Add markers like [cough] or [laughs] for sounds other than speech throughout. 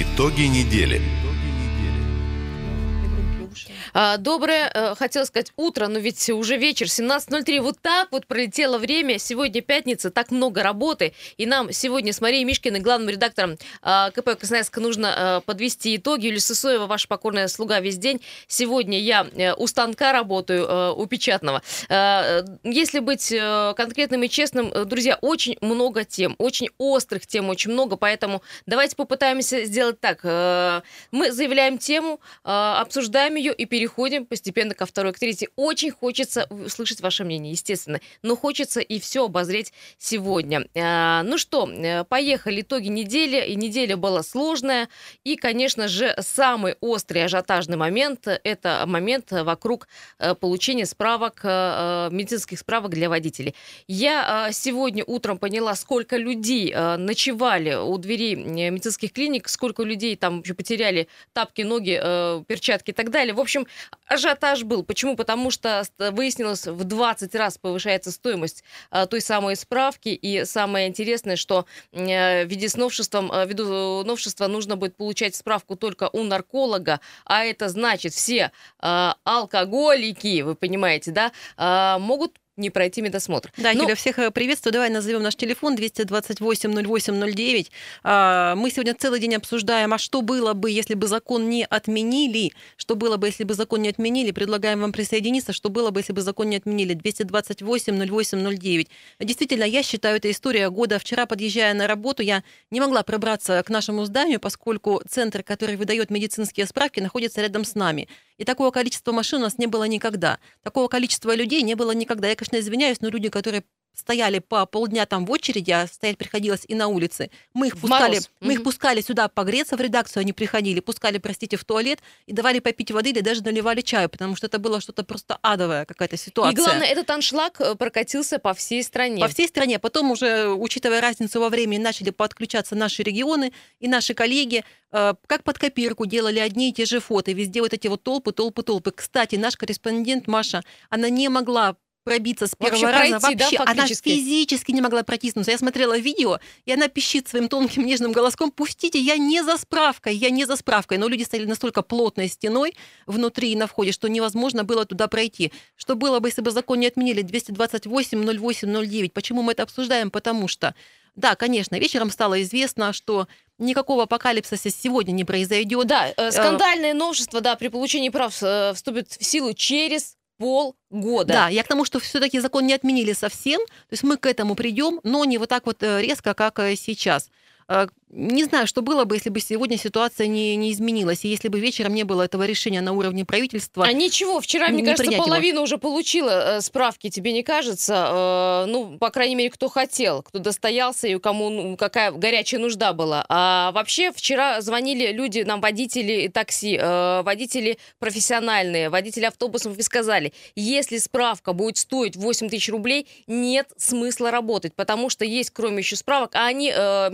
Итоги недели. А, Доброе, э, хотела сказать, утро, но ведь уже вечер, 17.03. Вот так вот пролетело время. Сегодня пятница, так много работы. И нам сегодня с Марией Мишкиной, главным редактором а, КП Красноярска, нужно а, подвести итоги. Юлия Сысоева, ваша покорная слуга весь день. Сегодня я э, у станка работаю, э, у печатного. Если быть э, конкретным и честным, э, друзья, очень много тем, очень острых тем, очень много, поэтому давайте попытаемся сделать так. Э, Мы заявляем тему, э, обсуждаем ее и переходим постепенно ко второй, к третьей. Очень хочется услышать ваше мнение, естественно, но хочется и все обозреть сегодня. А, Ну что, э, поехали. Итоги недели. И неделя была сложная. И, конечно же, самый острый ажиотажный момент – это момент вокруг э, получения справок, э, медицинских справок для водителей. Я э, сегодня утром поняла, сколько людей э, ночевали у дверей э, медицинских клиник, сколько людей там вообще потеряли тапки, ноги, э, перчатки и так далее. В общем, ажиотаж был. Почему? Потому что ст- выяснилось, в 20 раз повышается стоимость э, той самой справки. И самое интересное, что э, ввиду с новшеством, э, ввиду новшества нужно будет получать справку только у нарколога, а это значит все э, алкоголики, вы понимаете, да, э, могут не пройти медосмотр. Да, Ну, Юля, всех э, приветствую. Давай назовем наш телефон 228-08-09. А, Мы сегодня целый день обсуждаем, а что было бы, если бы закон не отменили? Что было бы, если бы закон не отменили? Предлагаем вам присоединиться. Что было бы, если бы закон не отменили? 228-08-09. Действительно, я считаю, это история года. Вчера, подъезжая на работу, я не могла пробраться к нашему зданию, поскольку центр, который выдает медицинские справки, находится рядом с нами. И такого количества машин у нас не было никогда. Такого количества людей не было никогда. Я, конечно, извиняюсь, но люди, которые стояли по полдня там в очереди, а стоять приходилось и на улице. Мы их В пускали, мороз. мы их Мгм. пускали сюда погреться в редакцию, они приходили, пускали, простите, в туалет и давали попить воды или даже наливали чаю, потому что это было что-то просто адовая какая-то ситуация. И главное, этот аншлаг э, прокатился по всей стране. По всей стране. Потом уже, учитывая разницу во времени, начали подключаться наши регионы и наши коллеги. Э, Как под копирку делали одни и те же фото. Везде вот эти вот толпы, толпы, толпы. Кстати, наш корреспондент Маша, она не могла пробиться с первого Вообще раза. пройти, да, Вообще, она фактически? физически не могла протиснуться. Я смотрела видео, и она пищит своим тонким нежным голоском, пустите, я не за справкой, я не за справкой. Но люди стояли настолько плотной стеной внутри и на входе, что невозможно было туда пройти. Что было бы, если бы закон не отменили 228-08-09? Почему мы это обсуждаем? Потому что, да, конечно, вечером стало известно, что никакого апокалипсиса сегодня не произойдет. Да, э, скандальное новшество, да, при получении прав э, вступит в силу через полгода. Да, я к тому, что все-таки закон не отменили совсем, то есть мы к этому придем, но не вот так вот э, резко, как э, сейчас. Не знаю, что было бы, если бы сегодня ситуация не, не изменилась, и если бы вечером не было этого решения на уровне правительства. А ничего, вчера, Не- мне не кажется, принять его. половина уже получила э, справки, тебе не кажется? Э, ну, по крайней мере, кто хотел, кто достоялся и у кому ну, какая горячая нужда была. А вообще вчера звонили люди, нам водители такси, э, водители профессиональные, водители автобусов и сказали, если справка будет стоить 8 тысяч рублей, нет смысла работать, потому что есть, кроме еще справок, а они, э,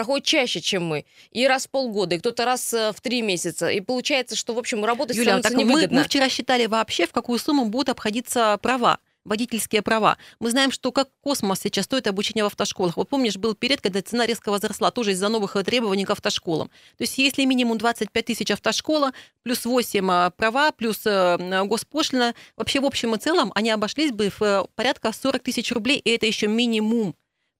проходят чаще, чем мы. И раз в полгода, и кто-то раз э, в три месяца. И получается, что, в общем, работать Юля, становится так мы, невыгодно. мы вчера считали вообще, в какую сумму будут обходиться права водительские права. Мы знаем, что как космос сейчас стоит обучение в автошколах. Вот помнишь, был период, когда цена резко возросла, тоже из-за новых э, требований к автошколам. То есть если минимум 25 тысяч автошкола, плюс 8 а, права, плюс э, госпошлина, вообще в общем и целом они обошлись бы в э, порядка 40 тысяч рублей, и это еще минимум.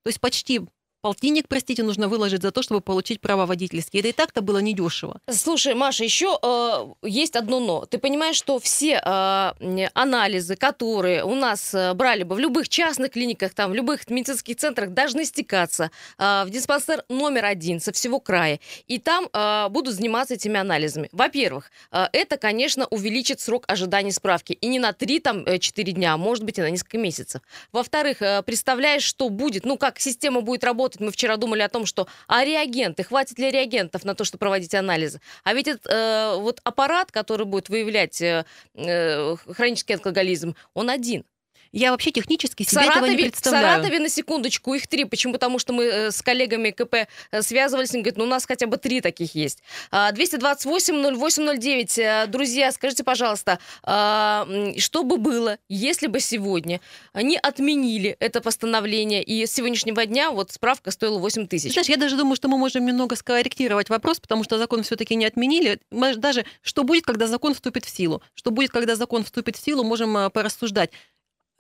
То есть почти полтинник, простите, нужно выложить за то, чтобы получить права водительские. Это и так-то было недешево. Слушай, Маша, еще э, есть одно но. Ты понимаешь, что все э, анализы, которые у нас э, брали бы в любых частных клиниках, там, в любых медицинских центрах, должны стекаться э, в диспансер номер один со всего края. И там э, будут заниматься этими анализами. Во-первых, э, это, конечно, увеличит срок ожидания справки. И не на 3, там, 4 дня, а может быть и на несколько месяцев. Во-вторых, э, представляешь, что будет, ну, как система будет работать. Мы вчера думали о том, что, а реагенты, хватит ли реагентов на то, чтобы проводить анализы? А ведь этот э, вот аппарат, который будет выявлять э, э, хронический алкоголизм, он один. Я вообще технически себе этого не Саратове, в представляю. Саратове, на секундочку, их три. Почему? Потому что мы э, с коллегами КП э, связывались, они говорят, ну у нас хотя бы три таких есть. А, 228-08-09. Э, Друзья, скажите, пожалуйста, а, что бы было, если бы сегодня они отменили это постановление, и с сегодняшнего дня вот справка стоила 8 Ты тысяч? Знаешь, я даже думаю, что мы можем немного скорректировать вопрос, потому что закон все-таки не отменили. Мы даже что будет, когда закон вступит в силу? Что будет, когда закон вступит в силу, можем порассуждать.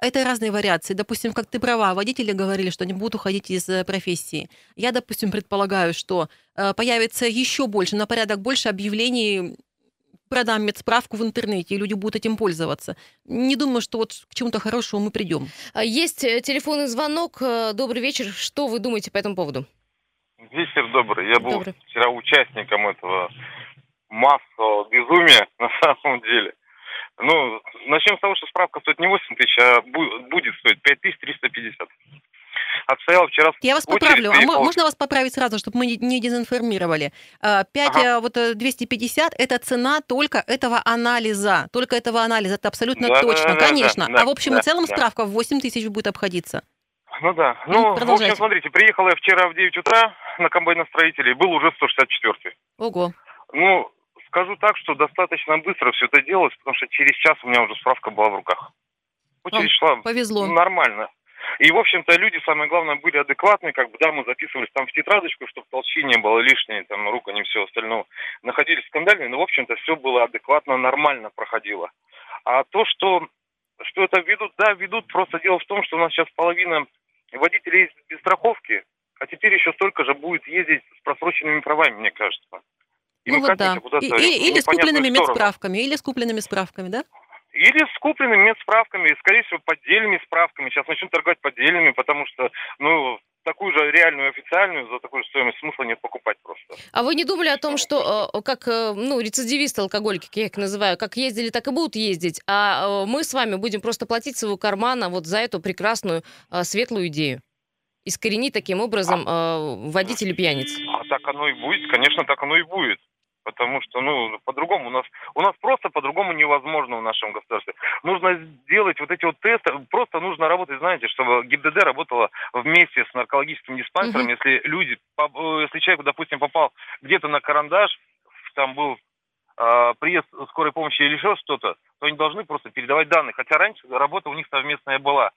Это разные вариации. Допустим, как ты права, водители говорили, что они будут уходить из э, профессии. Я, допустим, предполагаю, что э, появится еще больше, на порядок больше объявлений продам медсправку в интернете, и люди будут этим пользоваться. Не думаю, что вот к чему-то хорошему мы придем. А, Есть э, телефонный звонок. Добрый вечер. Что вы думаете по этому поводу? Вечер добрый. Я был Добрый. вчера участником этого массового безумия [laughs] на самом деле. Ну, начнем с того, что справка стоит не 8 тысяч, а бу- будет стоить 5350. Отстоял вчера Я вас очередь, поправлю. А можно вас поправить сразу, чтобы мы не- дезинформировали? 5, Ага. вот э, 250 – это цена только этого анализа. Только этого анализа. Это абсолютно Да, да, точно, да, да, конечно. да, а в общем и да, целом да. справка в 8 тысяч будет обходиться. Ну да. Ну, Ну, в продолжайте. общем, смотрите, приехал я вчера в 9 утра на комбайностроителей, был уже 164 Ого. Ну, скажу так, что достаточно быстро все это делалось, потому что через час у меня уже справка была в руках. Очередь шла Повезло. нормально. И, в общем-то, люди, самое главное, были адекватные, как бы, да, мы записывались там в тетрадочку, чтобы толщи не было лишней, там, рука, не все остальное. Находились скандальные, но, в общем-то, все было адекватно, нормально проходило. А то, что, что это ведут, да, ведут, просто дело в том, что у нас сейчас половина водителей без страховки, а теперь еще столько же будет ездить с просроченными правами, мне кажется. И Ну мы вот да. куда-то И- или с купленными медсправками, или с купленными справками, да? Или с купленными медсправками, и, скорее всего, поддельными справками. Сейчас начнут торговать поддельными, потому что, ну, такую же реальную официальную за такую же стоимость смысла нет покупать просто. А вы не думали о том, что э, как э, ну, рецидивисты, алкоголики, как я их называю, как ездили, так и будут ездить, а э, мы с вами будем просто платить своего кармана вот за эту прекрасную светлую идею? Искоренить таким образом э, водителей пьяниц. А так оно и будет, конечно, так оно и будет. Потому что, ну, по-другому у нас, у нас просто по-другому невозможно в нашем государстве. Нужно сделать вот эти вот тесты, просто нужно работать, знаете, чтобы ГИБДД работала вместе с наркологическим диспансером, Мгм. если люди, э, если человек, допустим, попал где-то на карандаш, там был э, приезд скорой помощи или еще что-то, то они должны просто передавать данные. Хотя раньше работа у них совместная была.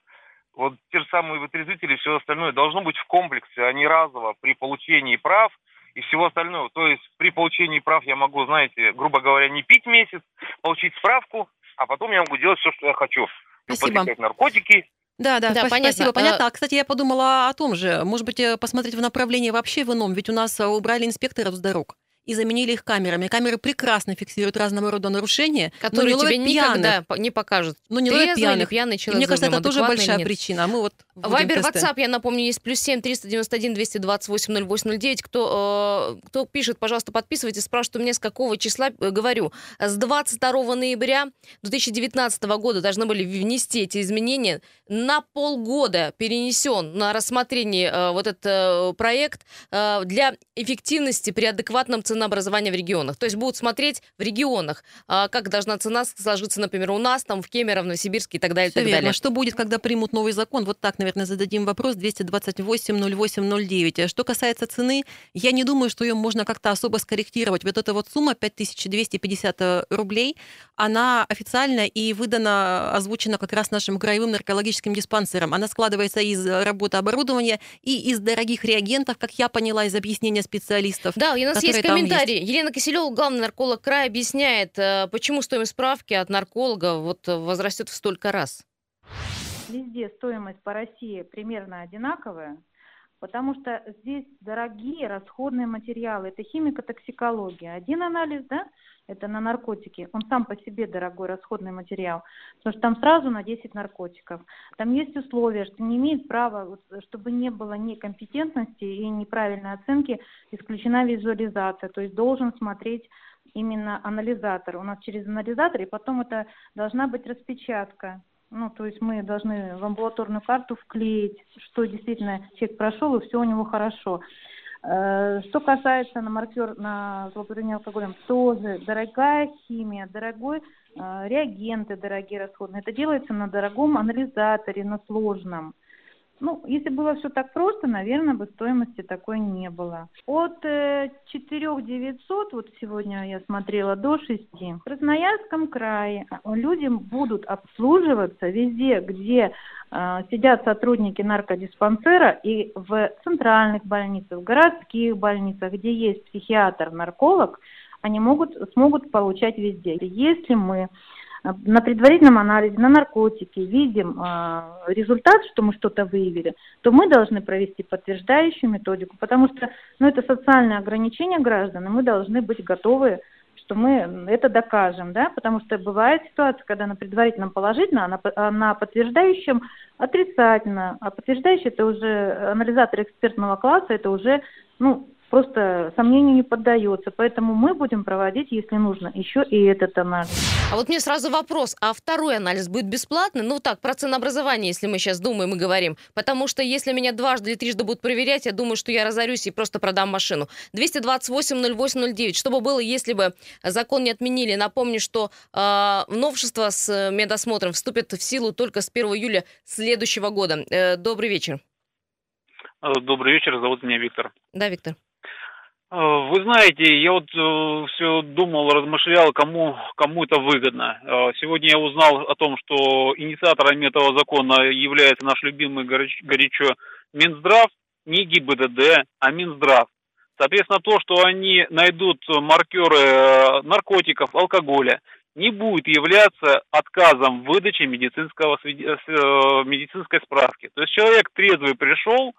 Вот те же самые вытрезвители и все остальное должно быть в комплексе, а не разово при получении прав и всего остального. То есть при получении прав я могу, знаете, грубо говоря, не пить месяц, получить справку, а потом я могу делать все, что я хочу. Спасибо. Употреблять наркотики. Да, да, Да, спа- понятно. спасибо, А- понятно. А, кстати, я подумала о том же. Может быть, э, посмотреть в направлении вообще в ином, ведь у нас э, убрали инспекторов с дорог и заменили их камерами. Камеры прекрасно фиксируют разного рода нарушения, Которые но не тебе ловят пьяных. никогда не покажут. Ну, не ловят Трезвый или пьяных. пьяный И человек мне кажется, это тоже большая нет. причина. А мы вот Вайбер. WhatsApp, я напомню, есть плюс семь триста девяносто один двести двадцать восемь ноль восемь ноль девять. Кто, э, кто пишет, пожалуйста, подписывайтесь, спрашивают у меня, с какого числа, э, говорю, с 22 ноября 2019 года должны были внести эти изменения. На полгода перенесен на рассмотрение э, вот этот э, проект э, для эффективности при адекватном ценообразовании в регионах. То есть будут смотреть в регионах, э, как должна цена сложиться, например, у нас, там, в Кемерово, в Новосибирске и так далее. и Всё так верно. далее. Что будет, когда примут новый закон? Вот так, наверное, зададим вопрос 228-08-09. А Что касается цены, я не думаю, что ее можно как-то особо скорректировать. Вот эта вот сумма 5250 рублей, она официально и выдана, озвучена как раз нашим краевым наркологическим диспансером. Она складывается из работы оборудования и из дорогих реагентов, как я поняла из объяснения специалистов. Да, у нас есть там комментарий. Елена Киселева, главный нарколог края, объясняет, э, почему стоимость справки от нарколога вот э, возрастет в столько раз. Везде стоимость по России примерно одинаковая, потому что здесь дорогие расходные материалы. Это химико-токсикология. Один анализ, да, это на наркотики, он сам по себе дорогой расходный материал, потому что там сразу на 10 наркотиков. Там есть условия, что не имеет права, чтобы не было некомпетентности и неправильной оценки, исключена визуализация, то есть должен смотреть именно анализатор. У нас через анализатор, и потом это должна быть распечатка. Ну, то есть мы должны в амбулаторную карту вклеить, что действительно человек прошел, и все у него хорошо. Э, что касается на маркер на злоупотребление алкоголем, тоже дорогая химия, дорогой э, реагенты дорогие расходные. Это делается на дорогом анализаторе, на сложном. Ну, если было все так просто, наверное, бы стоимости такой не было. От э, 4 900, вот сегодня я смотрела, до 6. В Красноярском крае люди будут обслуживаться везде, где э, сидят сотрудники наркодиспансера и в центральных больницах, в городских больницах, где есть психиатр, нарколог, они могут, смогут получать везде. Если мы на предварительном анализе на наркотики видим э, результат, что мы что-то выявили, то мы должны провести подтверждающую методику, потому что ну, это социальное ограничение граждан, и мы должны быть готовы что мы это докажем, да, потому что бывает ситуация, когда на предварительном положительно, а на, а на подтверждающем отрицательно, а подтверждающий это уже анализатор экспертного класса, это уже, ну, просто сомнению не поддается. Поэтому мы будем проводить, если нужно, еще и этот анализ. А вот мне сразу вопрос, а второй анализ будет бесплатный? Ну так, про ценообразование, если мы сейчас думаем и говорим. Потому что если меня дважды или трижды будут проверять, я думаю, что я разорюсь и просто продам машину. 228-08-09. Что бы было, если бы закон не отменили? Напомню, что э, новшество с медосмотром вступит в силу только с 1 июля следующего года. Э, добрый вечер. Добрый вечер, зовут меня Виктор. Да, Виктор. Э, вы знаете, я вот э, все думал, размышлял, кому, кому это выгодно. Э, сегодня я узнал о том, что инициатором этого закона является наш любимый горячо Минздрав, не ГИБДД, а Минздрав. Соответственно, то, что они найдут маркеры наркотиков, алкоголя, не будет являться отказом в выдаче медицинского, медицинской справки. То есть человек трезвый пришел,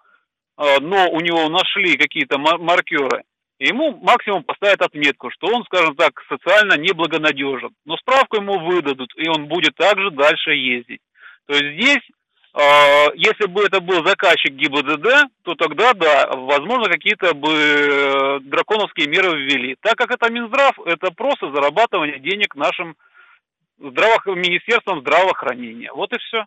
но у него нашли какие-то маркеры, ему максимум поставят отметку, что он, скажем так, социально неблагонадежен. Но справку ему выдадут, и он будет также дальше ездить. То есть здесь, э, если бы это был заказчик ГИБДД, то тогда, да, возможно, какие-то бы э, драконовские меры ввели. Так как это Минздрав, это просто зарабатывание денег нашим здраво... Министерством здравоохранения. Вот и все.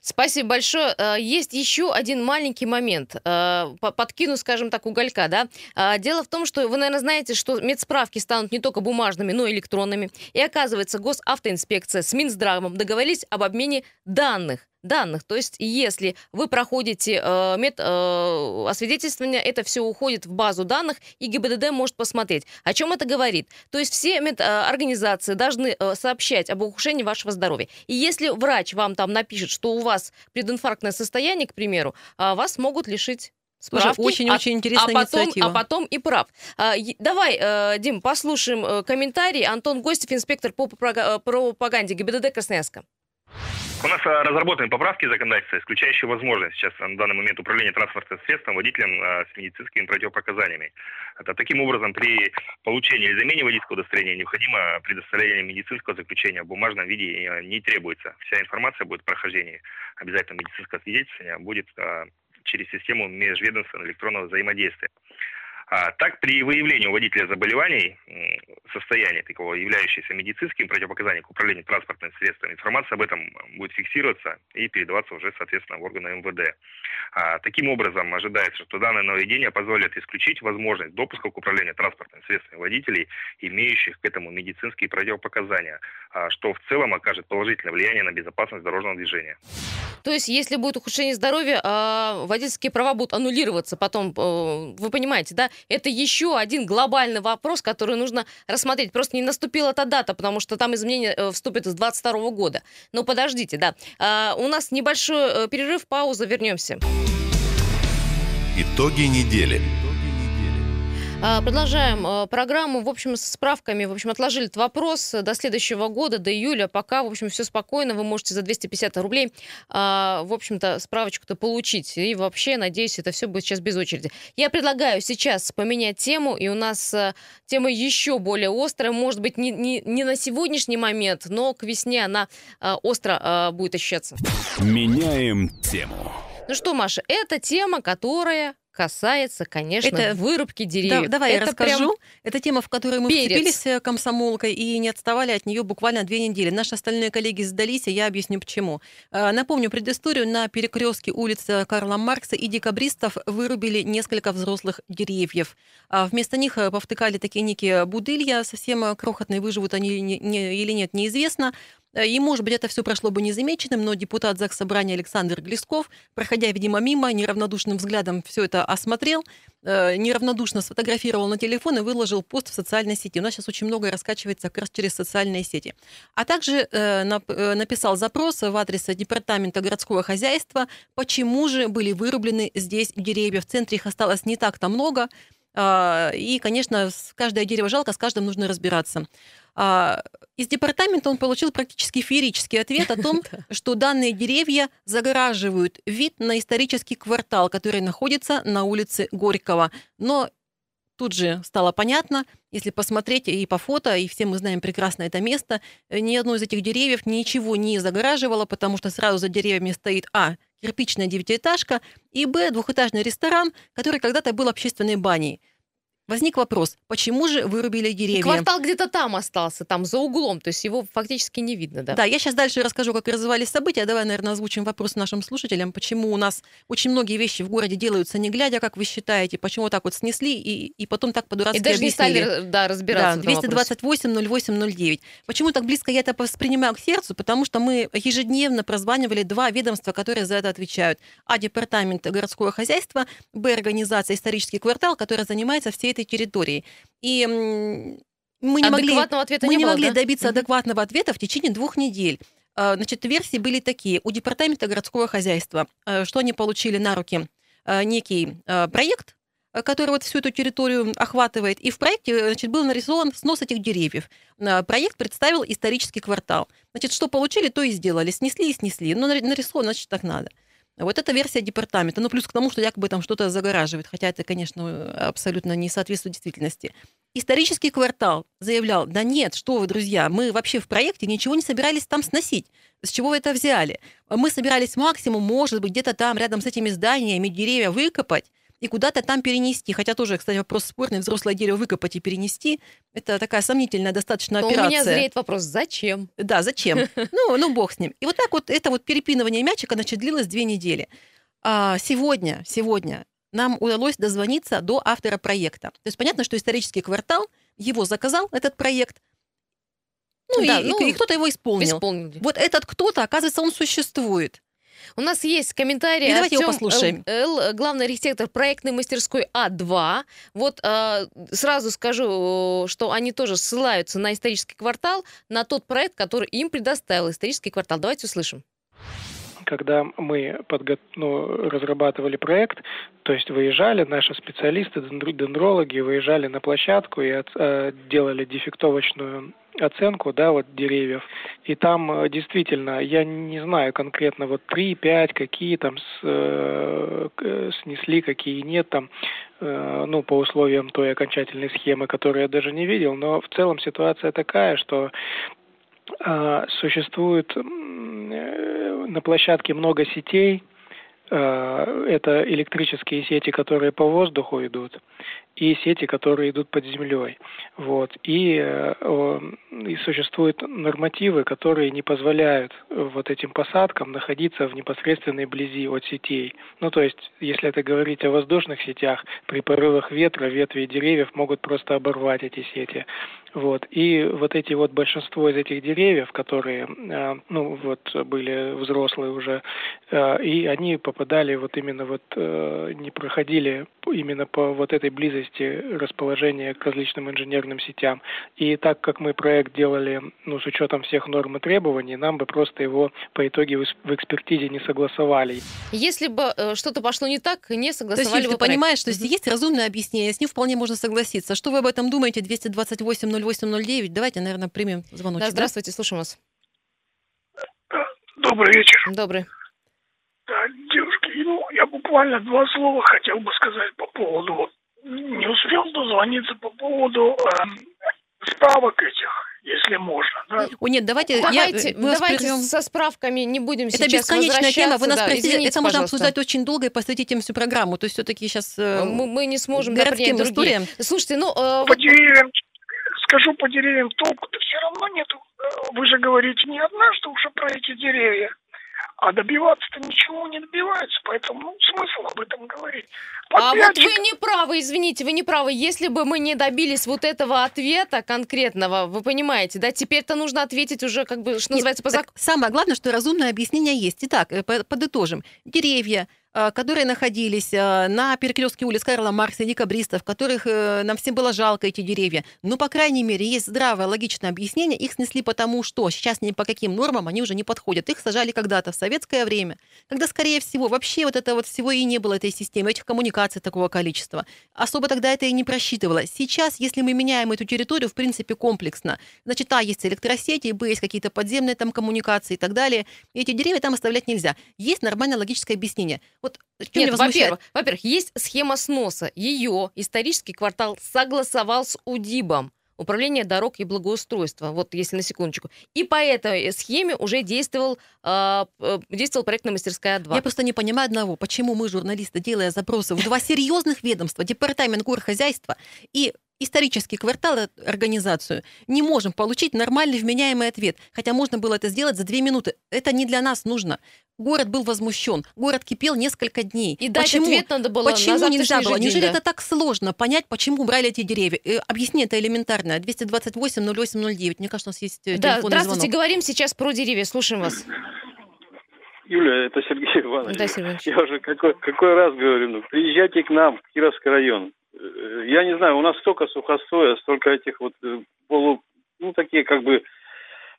Спасибо большое. Э, есть еще один маленький момент. Э, подкину, скажем так, уголька. Да? Э, дело в том, что вы, наверное, знаете, что медсправки станут не только бумажными, но и электронными. И оказывается, госавтоинспекция с Минздравом договорились об обмене данных данных. То есть, если вы проходите э, мед, э, освидетельствование, это все уходит в базу данных, и ГИБДД может посмотреть. О чем это говорит? То есть, все медорганизации должны э, сообщать об ухудшении вашего здоровья. И если врач вам там напишет, что у вас прединфарктное состояние, к примеру, э, вас могут лишить справки. Очень-очень а, интересная а потом, инициатива. А потом и прав. А, давай, э, Дим, послушаем э, комментарий. Антон Гостев, инспектор по пропаганде ГИБДД Красноярска. У нас а, разработаны поправки законодательства, исключающие возможность сейчас на данный момент управления транспортным средством водителем а, с медицинскими противопоказаниями. Это таким образом при получении или замене водительского удостоверения необходимо предоставление медицинского заключения в бумажном виде не требуется. Вся информация будет прохождения обязательно медицинского свидетельствования будет через систему межведомственного электронного взаимодействия. А, так, при выявлении у водителя заболеваний, состояния такого, являющегося медицинским противопоказанием к управлению транспортным средством, информация об этом будет фиксироваться и передаваться уже, соответственно, в органы МВД. А, таким образом, ожидается, что данное нововведение позволит исключить возможность допуска к управлению транспортным средством водителей, имеющих к этому медицинские противопоказания, а, что в целом окажет положительное влияние на безопасность дорожного движения. То есть, если будет ухудшение здоровья, а водительские права будут аннулироваться потом, э, вы понимаете, да? Это еще один глобальный вопрос, который нужно рассмотреть. Просто не наступила эта дата, потому что там изменения э, вступят с 22 года. Но подождите, да. У нас небольшой э, перерыв, пауза, вернемся. Итоги недели. А, продолжаем а, программу. В общем, с справками, в общем, отложили этот вопрос до следующего года, до июля. Пока, в общем, все спокойно. Вы можете за 250 рублей, а, в общем-то, справочку-то получить. И вообще, надеюсь, это все будет сейчас без очереди. Я предлагаю сейчас поменять тему, и у нас тема еще более острая. Может быть, не, не, не на сегодняшний момент, но к весне она остро будет ощущаться. Меняем тему. Ну что, Маша, это тема, которая касается, конечно, Это- вырубки Да, деревьев. давай я Это прям расскажу. Это тема, в которой мы перец. вцепились э, комсомолкой и не отставали от нее буквально две недели. Наши остальные коллеги сдались, и я объясню почему. Э, Напомню предысторию. На перекрестке улицы Карла Маркса и декабристов вырубили несколько взрослых деревьев. А Вместо них э, повтыкали такие некие будылья, совсем крохотные, выживут они или нет, неизвестно. Э, И, может быть, это все прошло бы незамеченным, но депутат ЗАГС Собрания Александр Глесков, проходя, видимо, мимо, неравнодушным взглядом все это осмотрел, э, неравнодушно сфотографировал на телефон и выложил пост в социальной сети. У нас сейчас очень многое раскачивается как раз через социальные сети. А также э, нап- написал запрос в адрес Департамента городского хозяйства, почему же были вырублены здесь деревья. В центре их осталось не так-то много. А, И, конечно, каждое дерево жалко, с каждым нужно разбираться. А, Из департамента он получил практически феерический ответ о [laughs] том, что данные деревья загораживают вид на исторический квартал, который находится на улице Горького. Но тут же стало понятно, если посмотреть и по фото, и все мы знаем прекрасно это место, ни одно из этих деревьев ничего не загораживало, потому что сразу за деревьями стоит А. кирпичная девятиэтажка, и Б. двухэтажный ресторан, который когда-то был общественной баней. Возник вопрос, почему же вырубили деревья? квартал где-то там остался, там за углом, то есть его фактически не видно, да? Да, я сейчас дальше расскажу, как развивались события. Давай, наверное, озвучим вопрос нашим слушателям, почему у нас очень многие вещи в городе делаются не глядя, как вы считаете, почему так вот снесли и, и потом так по-дурацки И даже не объяснили. стали да, разбираться. Да, в этом вопросе. 228-08-09. Почему так близко я это воспринимаю к сердцу? Потому что мы ежедневно прозванивали два ведомства, которые за это отвечают. А департамент городского хозяйства, Б организация «Исторический квартал», которая занимается всей этой территорией. И мы не могли, ответа мы не не было, могли да? добиться адекватного ответа в течение двух недель. А, Значит, версии были такие. У департамента городского хозяйства, э, что они получили на руки э, некий проект, который вот всю эту территорию охватывает. И в проекте значит, был нарисован снос этих деревьев. Проект представил исторический квартал. Значит, что получили, то и сделали. Снесли и снесли. Ну, нари- нарисовано, значит, так надо. Вот это версия департамента. Ну, плюс к тому, что якобы там что-то загораживает, хотя это, конечно, абсолютно не соответствует действительности. Исторический квартал заявлял, да нет, что вы, друзья, мы вообще в проекте ничего не собирались там сносить. С чего вы это взяли? Мы собирались максимум, может быть, где-то там рядом с этими зданиями деревья выкопать и куда-то там перенести. Хотя тоже, кстати, вопрос спорный, взрослое дерево выкопать и перенести. Это такая сомнительная достаточно Но у операция. меня зреет вопрос, зачем? Да, зачем? [laughs] Ну, ну, бог с ним. И вот так вот это вот перепинывание мячика, значит, длилось две недели. А, сегодня, сегодня нам удалось дозвониться до автора проекта. То есть понятно, что исторический квартал его заказал, этот проект, ну, Да, и- ну, и кто-то его исполнил. Исполнили. Вот этот кто-то, оказывается, он существует. У нас есть комментарий. И давайте его Артём послушаем. Л, главный архитектор проектной мастерской А2. Вот э, сразу скажу, что они тоже ссылаются на исторический квартал, на тот проект, который им предоставил исторический квартал. Давайте услышим. когда мы подго- ну, разрабатывали проект, то есть выезжали, наши специалисты, дендр- дендрологи, выезжали на площадку и от- э, делали дефектовочную оценку, да, вот деревьев. И там э, действительно, я не знаю конкретно вот 3-5, какие там с, э, к- снесли, какие нет там, э, ну, по условиям той окончательной схемы, которую я даже не видел, но в целом ситуация такая, что а, существует э, на площадке много сетей. А, Это электрические сети, которые по воздуху идут, и сети, которые идут под землей. Вот. И, э, и существуют нормативы, которые не позволяют э, вот этим посадкам находиться в непосредственной близи от сетей. Ну, то есть, если это говорить о воздушных сетях, при порывах ветра ветви деревьев могут просто оборвать эти сети. Вот. И вот эти вот большинство из этих деревьев, которые, э, ну, вот были взрослые уже, и они попадали вот именно вот, не проходили именно по вот этой близости расположения к различным инженерным сетям. И так как мы проект делали, ну, с учетом всех норм и требований, нам бы просто его по итоге в экспертизе не согласовали. Если бы э, что-то пошло не так, не То есть, согласовали бы ты проект. понимаешь, что если есть разумное объяснение, с ним вполне можно согласиться. Что вы об этом думаете? 228-08-09. Давайте, наверное, примем звоночек. Да, да? здравствуйте, слушаем вас. Добрый вечер. Добрый. Да, девушки, ну, я буквально два слова хотел бы сказать по поводу, вот, не успел дозвониться по поводу эм, справок этих, если можно. Да? О, нет, давайте, Давайте, я, мы вас давайте прервем. со справками не будем Это сейчас бесконечная тема, вы нас да, простите, извините, это можно пожалуйста. обсуждать очень долго и посвятить им всю программу. То есть все-таки сейчас Мы, мы не сможем да, городским другие. историям. Слушайте, ну, э, По деревьям, скажу по деревьям, толку-то все равно нету. Э, Вы же говорите не однажды уже про эти деревья. А добиваться-то ничего не добивается, поэтому ну, смысл об этом говорить. А вот Подрядчик- вы не правы, извините, вы не правы. Если бы мы не добились вот этого ответа конкретного, вы понимаете, да, теперь-то нужно ответить уже, как бы, что Нет, называется, по закону. Самое главное, что разумное объяснение есть. Итак, э, по- подытожим. Деревья, которые находились э, на перекрестке улиц Карла Маркса и декабристов, которых э, нам всем было жалко, эти деревья. Ну, по крайней мере, есть здравое, логичное объяснение. Их снесли потому, что сейчас ни по каким нормам они уже не подходят. Их сажали когда-то, в советское время, когда, скорее всего, вообще вот это вот всего и не было этой системы, этих коммуникаций такого количества. Особо тогда это и не просчитывалось. Сейчас, если мы меняем эту территорию, в принципе, комплексно, значит, а, есть электросети, б, есть какие-то подземные там коммуникации и так далее. И эти деревья там оставлять нельзя. Есть нормальное логическое объяснение. Вот Нет, во-первых, во-первых, есть схема сноса. Ее исторический квартал согласовал с УДИБом. Управление дорог и благоустройства, вот если на секундочку. И по этой схеме уже действовал, э, э, действовал проектная мастерская 2. Я просто не понимаю одного, почему мы, журналисты, делая запросы в два серьезных ведомства, департамент горхозяйства и исторический квартал э, организацию, не можем получить нормальный вменяемый ответ. Хотя можно было это сделать за две минуты. Это не для нас нужно. Город был возмущен, город кипел несколько дней. И дать почему, ответ надо было на почему завтрашний нельзя же было? день, Неужели да. это так сложно понять, почему брали эти деревья? Э, Объясни это элементарно. 228 08 09. Мне кажется, у нас есть э, Да, телефонный здравствуйте, звонок. говорим сейчас про деревья, слушаем вас. Юля, это Сергей Иванович. Да, Сергей Иванович. Я уже какой, какой раз говорю, ну, приезжайте к нам, в Кировский район. Э, Я не знаю, у нас столько сухостоя, столько этих вот э, полу, ну, такие как бы,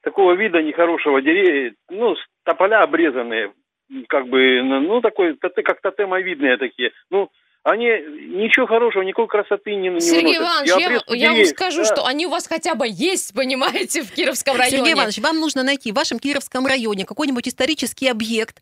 такого вида нехорошего деревья, ну, тополя обрезанные, как бы, ну, такой, как тотемовидные такие. Ну, они ничего хорошего, никакой красоты не, не Сергей выносят. Иванович, я, обрезку я вам скажу, да. что они у вас хотя бы есть, понимаете, в Кировском районе. Сергей Иванович, вам нужно найти в вашем Кировском районе какой-нибудь исторический объект,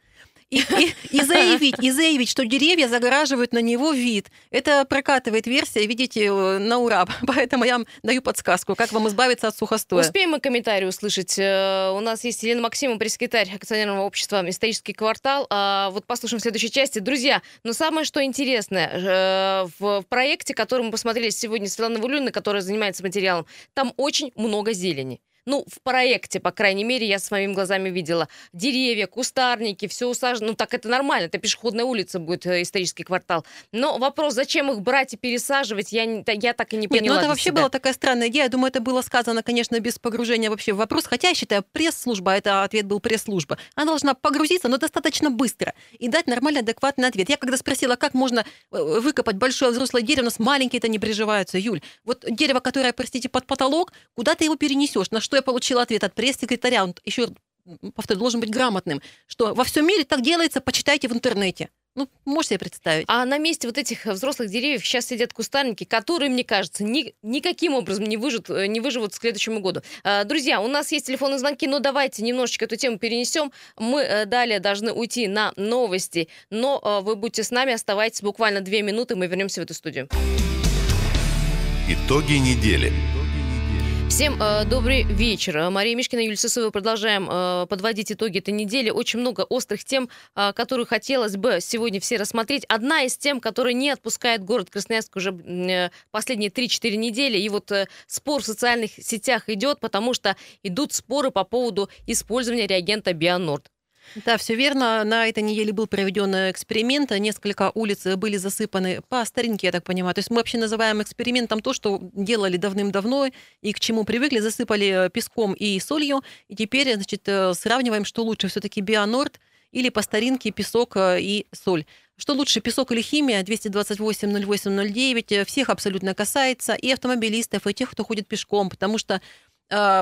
и, и- и заявить, и заявить, что деревья загораживают на него вид. Это прокатывает версия, видите, э, на ура. [laughs] Поэтому я вам даю подсказку, как вам избавиться от сухостоя. Успеем мы комментарий услышать. Э, У нас есть Елена Максимова, пресс-секретарь акционерного общества «Исторический квартал». А, Вот послушаем в следующей части. Друзья, но самое, что интересное, э, в проекте, который мы посмотрели сегодня с Светланой Валюниной, которая занимается материалом, там очень много зелени. Ну, в проекте, по крайней мере, я своими глазами видела. Деревья, кустарники, все усажено. Ну, так это нормально, это пешеходная улица будет, э, исторический квартал. Но вопрос, зачем их брать и пересаживать, я, не- я так и не Нет, поняла ну это вообще себя. была такая странная идея. Я думаю, это было сказано, конечно, без погружения вообще в вопрос. Хотя я считаю, пресс-служба, это ответ был пресс-служба, она должна погрузиться, но достаточно быстро и дать нормальный, адекватный ответ. Я когда спросила, как можно э, выкопать большое взрослое дерево, у нас маленькие-то не приживаются, Юль. Вот дерево, которое, простите, под потолок, куда ты его перенесешь? На что я получила ответ от пресс-секретаря, он еще повторю, должен быть грамотным, что во всем мире так делается, почитайте в интернете. Ну, можете себе представить. А на месте вот этих взрослых деревьев сейчас сидят кустарники, которые, мне кажется, ни, никаким образом не, выживут, э, не выживут к следующему году. А, Друзья, у нас есть телефонные звонки, но давайте немножечко эту тему перенесем. Мы э, далее должны уйти на новости, но э, вы будьте с нами, оставайтесь буквально две минуты, мы вернемся в эту студию. Итоги недели. Всем э, добрый вечер. Э, Мария Мишкина, Юлия Сысоева. Продолжаем э, подводить итоги этой недели. Очень много острых тем, э, которые хотелось бы сегодня все рассмотреть. Одна из тем, которая не отпускает город Красноярск уже э, последние 3-4 недели. И вот э, спор в социальных сетях идет, потому что идут споры по поводу использования реагента Бионорд. Да, все верно. На этой неделе был проведен эксперимент. Несколько улиц были засыпаны по старинке, я так понимаю. То есть мы вообще называем экспериментом то, что делали давным-давно и к чему привыкли. Засыпали песком и солью. И теперь, значит, э, сравниваем, что лучше все-таки Бионорд или по старинке песок э, и соль. Что лучше, песок или химия? 228-08-09. э, Всех абсолютно касается. И автомобилистов, и тех, кто ходит пешком. Потому что э,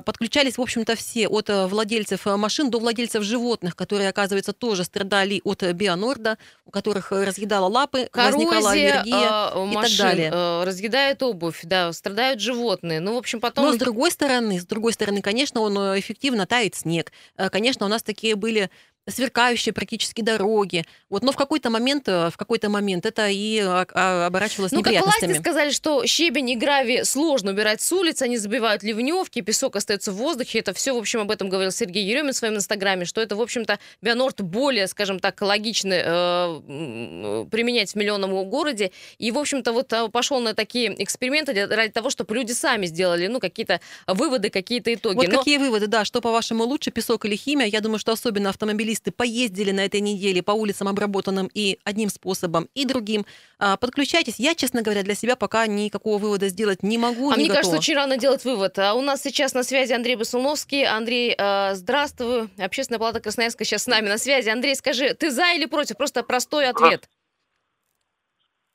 подключались, в общем-то, все, от э, владельцев э, машин до владельцев животных, которые, оказывается, тоже страдали от э, бионорда, у которых э, разъедала лапы, возникала Коррозия аллергия. э, и машин, так далее. э, разъедает обувь, да, страдают животные. Ну, в общем, потом... Но с другой стороны, с другой стороны, конечно, он э, эффективно тает снег. Э, Конечно, у нас такие были сверкающие практически дороги. Вот, но в какой-то момент, э, в какой-то момент это и а, а, оборачивалось Ну, как неприятностями. власти сказали, что щебень и гравий сложно убирать с улиц, они забивают ливневки, песок остается в воздухе. Это все, в общем, об этом говорил Сергей Еремин в своем инстаграме, что это, в общем-то, Бионорд более, скажем так, логично э, применять в миллионном городе. И, в общем-то, вот э, пошел на такие эксперименты для- ради того, чтобы люди сами сделали, ну, какие-то выводы, какие-то итоги. Вот Но- какие выводы, да, что по-вашему лучше, песок или химия? Я думаю, что особенно автомобилисты поездили на этой неделе по улицам обработанным и одним способом, и другим. А, Подключайтесь. Я, честно говоря, для себя пока никакого вывода сделать не могу, А не мне кажется, готова. очень рано делать вывод. А у нас сейчас на связи Андрей Басуновский. Андрей, э, здравствуй. Общественная палата Красноярска сейчас с нами на связи. Андрей, скажи, ты за или против? Просто простой ответ.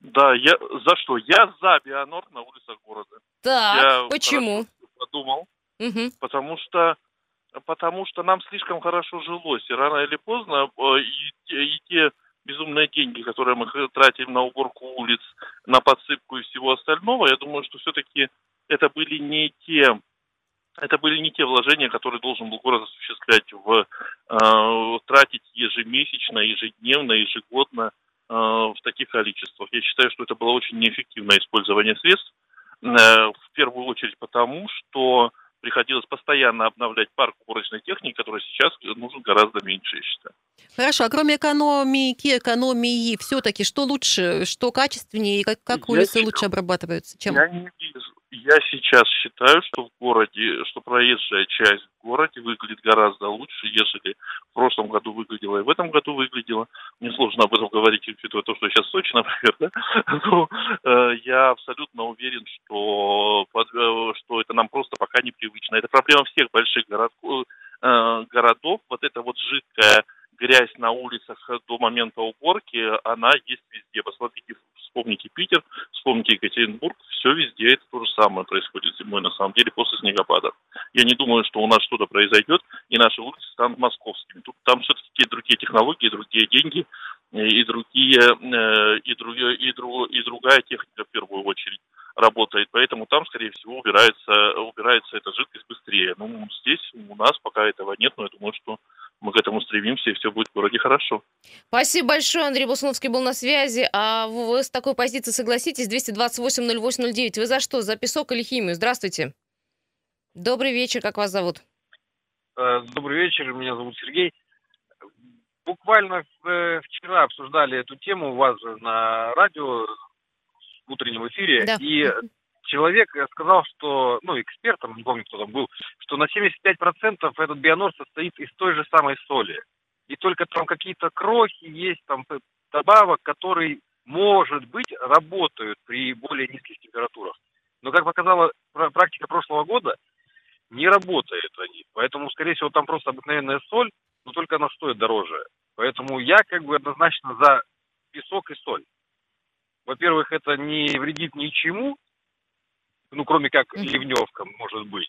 Да, я за что? Я за Бионорд на улицах города. Так, Я почему? Подумал, Мгм. потому что потому что нам слишком хорошо жилось, и рано или поздно э, и, и те безумные деньги, которые мы тратим на уборку улиц, на подсыпку и всего остального, я думаю, что все-таки это были не те это были не те вложения, которые должен был город осуществлять в э, тратить ежемесячно, ежедневно, ежегодно э, в таких количествах. Я считаю, что это было очень неэффективное использование средств. Э, в первую очередь потому, что приходилось постоянно обновлять парк уборочной техники, который сейчас нужен гораздо меньше, я считаю. Хорошо, а кроме экономики, экономии, все-таки что лучше, что качественнее, и как, как Я улицы считаю- лучше обрабатываются? Чем? Я не вижу. Я сейчас считаю, что в городе, что проезжая часть в городе выглядит гораздо лучше, ежели в прошлом году выглядела и в этом году выглядела. Мне сложно об этом говорить, учитывая то, что сейчас Сочи, [laughs] например, да? Но э, я абсолютно уверен, что, под- э, что это нам просто пока непривычно. Это проблема всех больших городков, э, городов. Вот эта вот жидкая грязь на улицах до момента уборки, она есть везде. Посмотрите, вспомните Питер, вспомните Екатеринбург, все везде это то же самое происходит зимой, на самом деле, после снегопадов. Я не думаю, что у нас что-то произойдет, и наши улицы станут московскими. Тут, там все-таки другие технологии, другие деньги, и другие, э, и, другие, и, дру- и другая техника в первую очередь работает. Поэтому там, скорее всего, убирается, убирается эта жидкость быстрее. Ну, здесь у нас пока этого нет, но я думаю, что мы к этому стремимся, и все будет в городе хорошо. Спасибо большое. Андрей Басуновский был на связи. А вы с такой позицией согласитесь? 228-08-09. Вы за что? За песок или химию? Здравствуйте. Добрый вечер. Как вас зовут? Э, Добрый вечер, меня зовут Сергей. Буквально э, вчера обсуждали эту тему у вас же на радио в утреннем эфире, Да. и человек э, сказал, что, ну, экспертом, не помню, кто там был, что на 75% этот бионор состоит из той же самой соли. И только там какие-то крохи есть, там т- добавок, которые, может быть, работают при более низких температурах. Но, как показала пра- практика прошлого года, не работает они. Поэтому, скорее всего, там просто обыкновенная соль, но только она стоит дороже. Поэтому я как бы однозначно за песок и соль. Во-первых, это не вредит ничему, ну, кроме как ливневкам, может быть.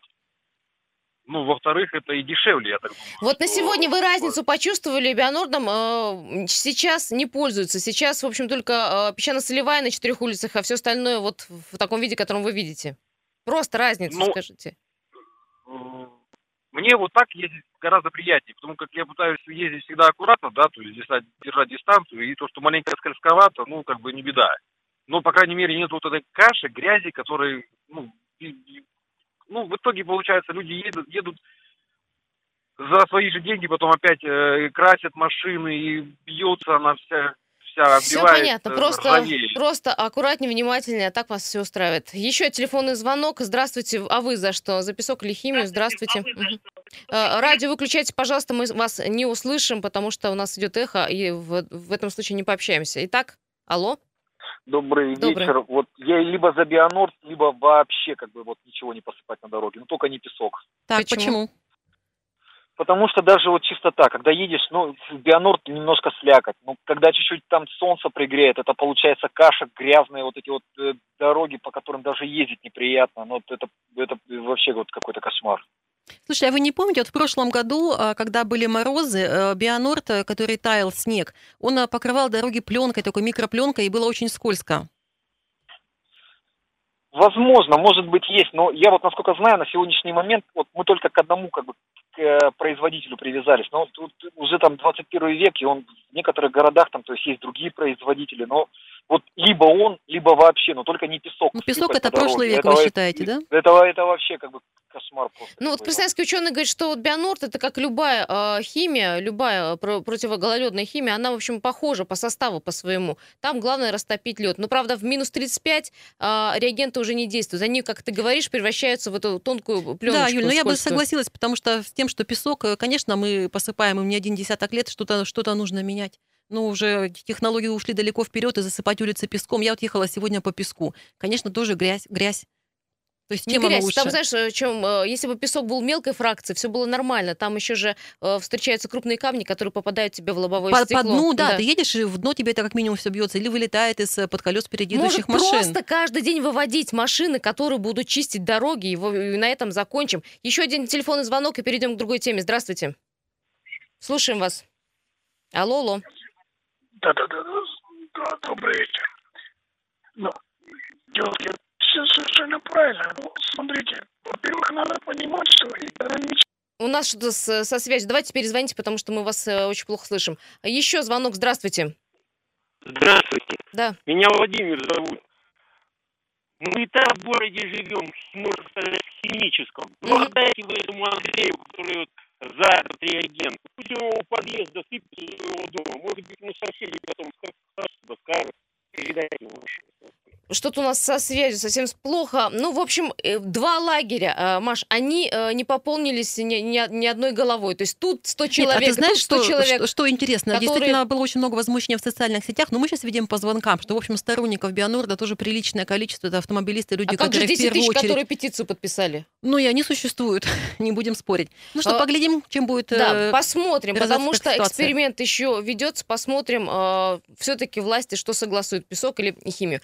Ну, во-вторых, это и дешевле, я так думаю. Вот на что- сегодня вы разницу почувствовали? Бионордом э, сейчас не пользуются. Сейчас, в общем, только э, песчано-солевая на четырех улицах, а все остальное вот в таком виде, котором вы видите. Просто разницу Ну, скажите. Мне вот так ездить гораздо приятнее, потому как я пытаюсь ездить всегда аккуратно, да, то есть держать, дистанцию, и то, что маленько скользковато, ну, как бы не беда. Но, по крайней мере, нет вот этой каши, грязи, которой, ну, и- и- ну, в итоге, получается, люди едут, едут за свои же деньги, потом опять э, красят машины, и бьется она вся, вся Все понятно, просто, ржавеет. просто аккуратнее, внимательнее, а так вас все устраивает. Еще телефонный звонок. Здравствуйте, а вы за что? За песок или химию? Здравствуйте. Мгм. Э, Радио выключайте, пожалуйста, мы вас не услышим, потому что у нас идет эхо, и в, в этом случае не пообщаемся. Итак, алло? Добрый, Добрый. вечер. Вот я либо за Бионорд, либо вообще как бы вот ничего не посыпать на дороге, но только не песок. Так, Почему? почему? Потому что даже вот чистота, когда едешь, ну, в Бионорд немножко слякоть. Ну, когда чуть-чуть там солнце пригреет, это получается каша, грязные вот эти вот э, дороги, по которым даже ездить неприятно. Ну, это, это вообще вот какой-то кошмар. Слушай, а вы не помните, вот в прошлом году, а, когда были морозы, э, Бионорд, э, который таял снег, он а, покрывал дороги пленкой, такой микропленкой, и было очень скользко. Возможно, может быть, есть, но я вот, насколько знаю, на сегодняшний момент вот мы только к одному как бы к э, производителю привязались. Но тут уже там 21 век, и он в некоторых городах там, то есть есть другие производители, но вот либо он, либо вообще, но только не песок. Ну, песок сыпать это прошлый век, Это- вы считаете, да? Это, это вообще как бы кошмар просто. Ну вот красноярский ученый говорит, что вот Бионорд это как любая э, химия, любая про- противогололедная химия, она, в общем, похожа по составу, по своему. Там главное растопить лед. Но, правда, в минус 35 э, реагенты уже не действуют. Они, как ты говоришь, превращаются в эту тонкую пленочку Да, Юль, но я бы согласилась, потому что с тем, что песок, э, конечно, мы посыпаем им не один десяток лет, что-то что нужно менять. Ну, уже технологии ушли далеко вперед, и засыпать улицы песком. Я вот ехала сегодня по песку. Конечно, тоже грязь, грязь. То есть Не чем оно грязь. лучше? Там, знаешь, э, чем, э, если бы песок был мелкой фракции, все было нормально. Там еще же э, встречаются крупные камни, которые попадают тебе в лобовое по, стекло. по дну, да, ты едешь, и в дно тебе это как минимум все бьется, или вылетает из-под колес впереди Может, идущих машин. просто каждый день выводить машины, которые будут чистить дороги, и, и на этом закончим. Еще один телефонный звонок, и перейдем к другой теме. Здравствуйте. Слушаем вас. Алло, алло. Да, да, да, да, да, добрый вечер. Ну, девушки, все совершенно правильно. Ну, смотрите, во-первых, надо понимать, что экономически У нас что-то со связью. Давайте перезвоните, потому что мы вас э, очень плохо слышим. Еще звонок. Здравствуйте. Здравствуйте. Да. Меня Владимир зовут. Мы и так в городе живем, можно сказать, в химическом. Ну, отдайте вы этому Андрею, который вот за этот реагент. Пусть его у подъезда сыпет из его дома. Может быть, мы соседи потом скажут, скажут, передайте ему. Что-то у нас со связью совсем плохо. Ну, в общем, э, два лагеря, э, Маш, они э, не пополнились ни, ни- ни одной головой. То есть тут 100 человек, Нет, а ты знаешь, тут 100 что, человек. что, что интересно? которые- Действительно, было очень много возмущения в социальных сетях, но мы сейчас видим по звонкам, что, в общем, сторонников Бионорда тоже приличное количество. Это автомобилисты, люди, А как же которые в 10 первую тысяч, очередь... которые петицию подписали? Ну, и они существуют, [laughs] не будем спорить. Ну что, А, поглядим, чем будет Да, э, посмотрим, потому что ситуация. эксперимент еще ведется. Посмотрим, все-таки власти что согласуют, песок или химию.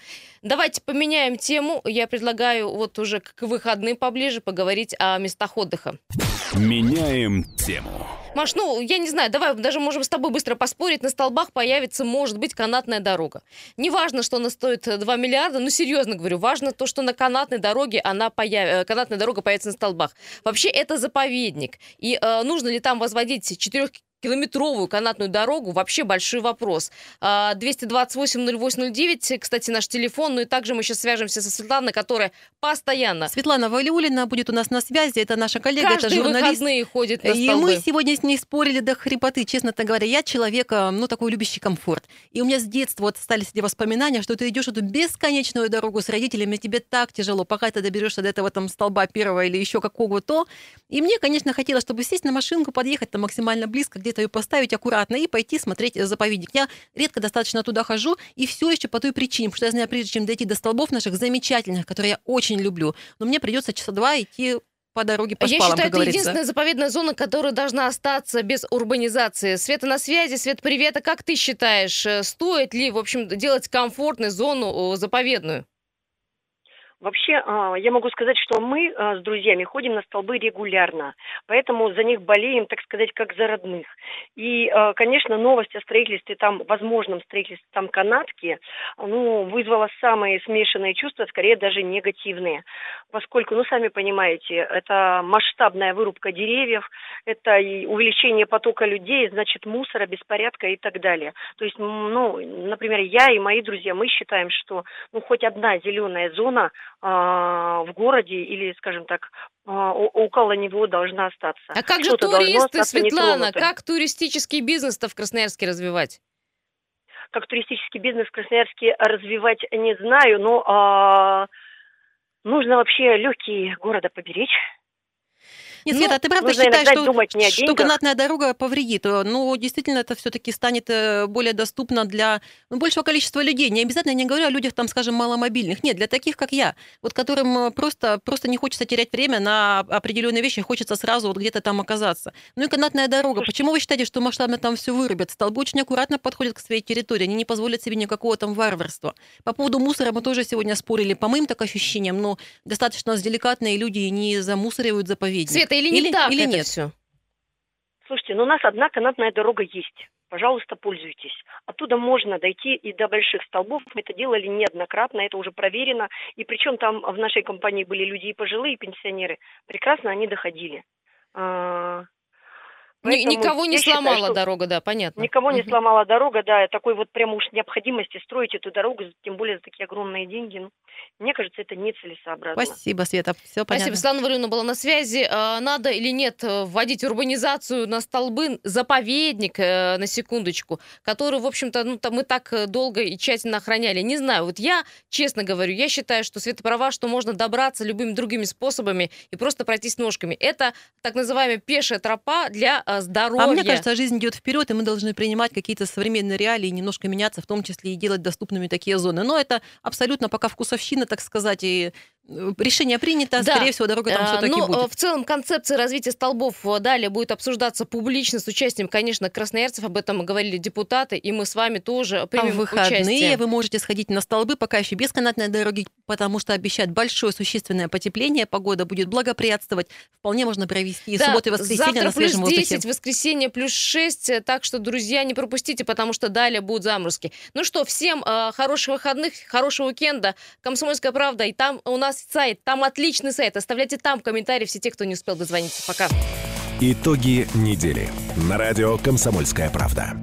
Давайте поменяем тему. Я предлагаю вот уже к выходным поближе поговорить о местах отдыха. Меняем тему. Маш, ну, я не знаю, давай даже можем с тобой быстро поспорить. На столбах появится, может быть, канатная дорога. Не важно, что она стоит э, 2 миллиарда, ну, серьезно говорю, важно то, что на канатной дороге она появ... э, канатная дорога появится на столбах. Вообще, это заповедник. И э, нужно ли там возводить 4 километровую канатную дорогу, вообще большой вопрос. А, 228-08-09, кстати, наш телефон, ну и также мы сейчас свяжемся со Светланой, которая постоянно... Светлана Валиулина будет у нас на связи, это наша коллега, это Каждые журналист. выходные ходит на И столбы. мы сегодня с ней спорили до хрипоты, честно говоря. Я человек, э, ну, такой любящий комфорт. И у меня с детства вот остались эти воспоминания, что ты идешь эту бесконечную дорогу с родителями, тебе так тяжело, пока ты доберешься до этого там столба первого или еще какого-то. И мне, конечно, хотелось, чтобы сесть на машинку, подъехать там максимально близко, где-то ее поставить аккуратно и пойти смотреть э, заповедник. Я редко достаточно туда хожу, и все еще по той причине, потому что я знаю, прежде чем дойти до столбов наших замечательных, которые я очень люблю, но мне придется часа два идти по дороге, по Я шпалам, считаю, как это говорится. единственная заповедная зона, которая должна остаться без урбанизации. Света на связи. Свет, привет. А как ты считаешь, э, стоит ли, в общем, делать комфортную зону заповедную? Вообще, а, я могу сказать, что мы а, с друзьями ходим на столбы регулярно, поэтому за них болеем, так сказать, как за родных. И, а, конечно, новость о строительстве там, возможном строительстве там канатки, ну, вызвала самые смешанные чувства, скорее даже негативные, поскольку, ну, сами понимаете, это масштабная вырубка деревьев, это и увеличение потока людей, значит, мусора, беспорядка и так далее. То есть, ну, например, я и мои друзья, мы считаем, что, ну, хоть одна зеленая зона в городе или, скажем так, а, около него должна остаться. А как же туристы, Светлана? Как туристический бизнес-то в Красноярске развивать? Как туристический бизнес в Красноярске развивать не знаю, но а, нужно вообще легкие города поберечь. Нет, Ну, Света, а ты правда нужно считаешь, что, думать не о что канатная дорога повредит? Э, Ну, действительно, это все-таки станет э, более доступно для ну, большего количества людей. Не обязательно, я не говорю о людях, там, скажем, маломобильных. Нет, для таких, как я, вот которым э, просто, просто не хочется терять время на определенные вещи, хочется сразу вот где-то там оказаться. Ну и канатная дорога. Почему вы считаете, что масштабно там все вырубят? Столбы очень аккуратно подходят к своей территории, они не позволят себе никакого там варварства. По поводу мусора мы тоже сегодня спорили. По моим так ощущениям, но достаточно деликатные люди не замусоривают заповедник. Света, или не так или это нет? все? Слушайте, ну у нас одна канатная дорога есть. Пожалуйста, пользуйтесь. Оттуда можно дойти и до больших столбов. Мы это делали неоднократно, это уже проверено. И причем там в нашей компании были люди и пожилые, и пенсионеры. Прекрасно они доходили. А, Ни- Поэтому никого не считаю, сломала что дорога, да, понятно. Никого не сломала дорога, да, такой вот прям уж необходимости строить эту дорогу, тем более за такие огромные деньги. Ну, мне кажется, это нецелесообразно. Спасибо, Света, все понятно. Спасибо. Светлана Валерьевна была на связи. А, Надо или нет э, вводить урбанизацию на столбы, заповедник, э, на секундочку, который, в общем-то, ну, там мы так э, долго и тщательно охраняли. Не знаю, вот я, честно говорю, я считаю, что Света права, что можно добраться любыми другими способами и просто пройтись ножками. Это так называемая пешая тропа для э, здоровья. А мне кажется, жизнь идет вперед, и мы должны принимать какие-то современные реалии, и немножко меняться, в том числе и делать доступными такие зоны. Но это абсолютно пока вкусовщина, так сказать, и решение принято, Да. скорее всего, дорога там А, все-таки ну, будет. в целом концепция развития столбов э, далее будет обсуждаться публично с участием, конечно, красноярцев. Об этом говорили депутаты, и мы с вами тоже А примем в выходные участие. вы можете сходить на столбы, пока еще без канатной дороги, потому что обещают большое существенное потепление, погода будет благоприятствовать. Вполне можно провести и Да, субботу и воскресенье завтра на плюс воздухе. 10, воскресенье плюс 6, э, так что, друзья, не пропустите, потому что далее будут заморозки. Ну что, всем э, хороших выходных, хорошего уикенда. Комсомольская правда, и там у нас сайт, там отличный сайт. Оставляйте там комментарии все те, кто не успел дозвониться. Пока. Итоги недели на радио «Комсомольская правда».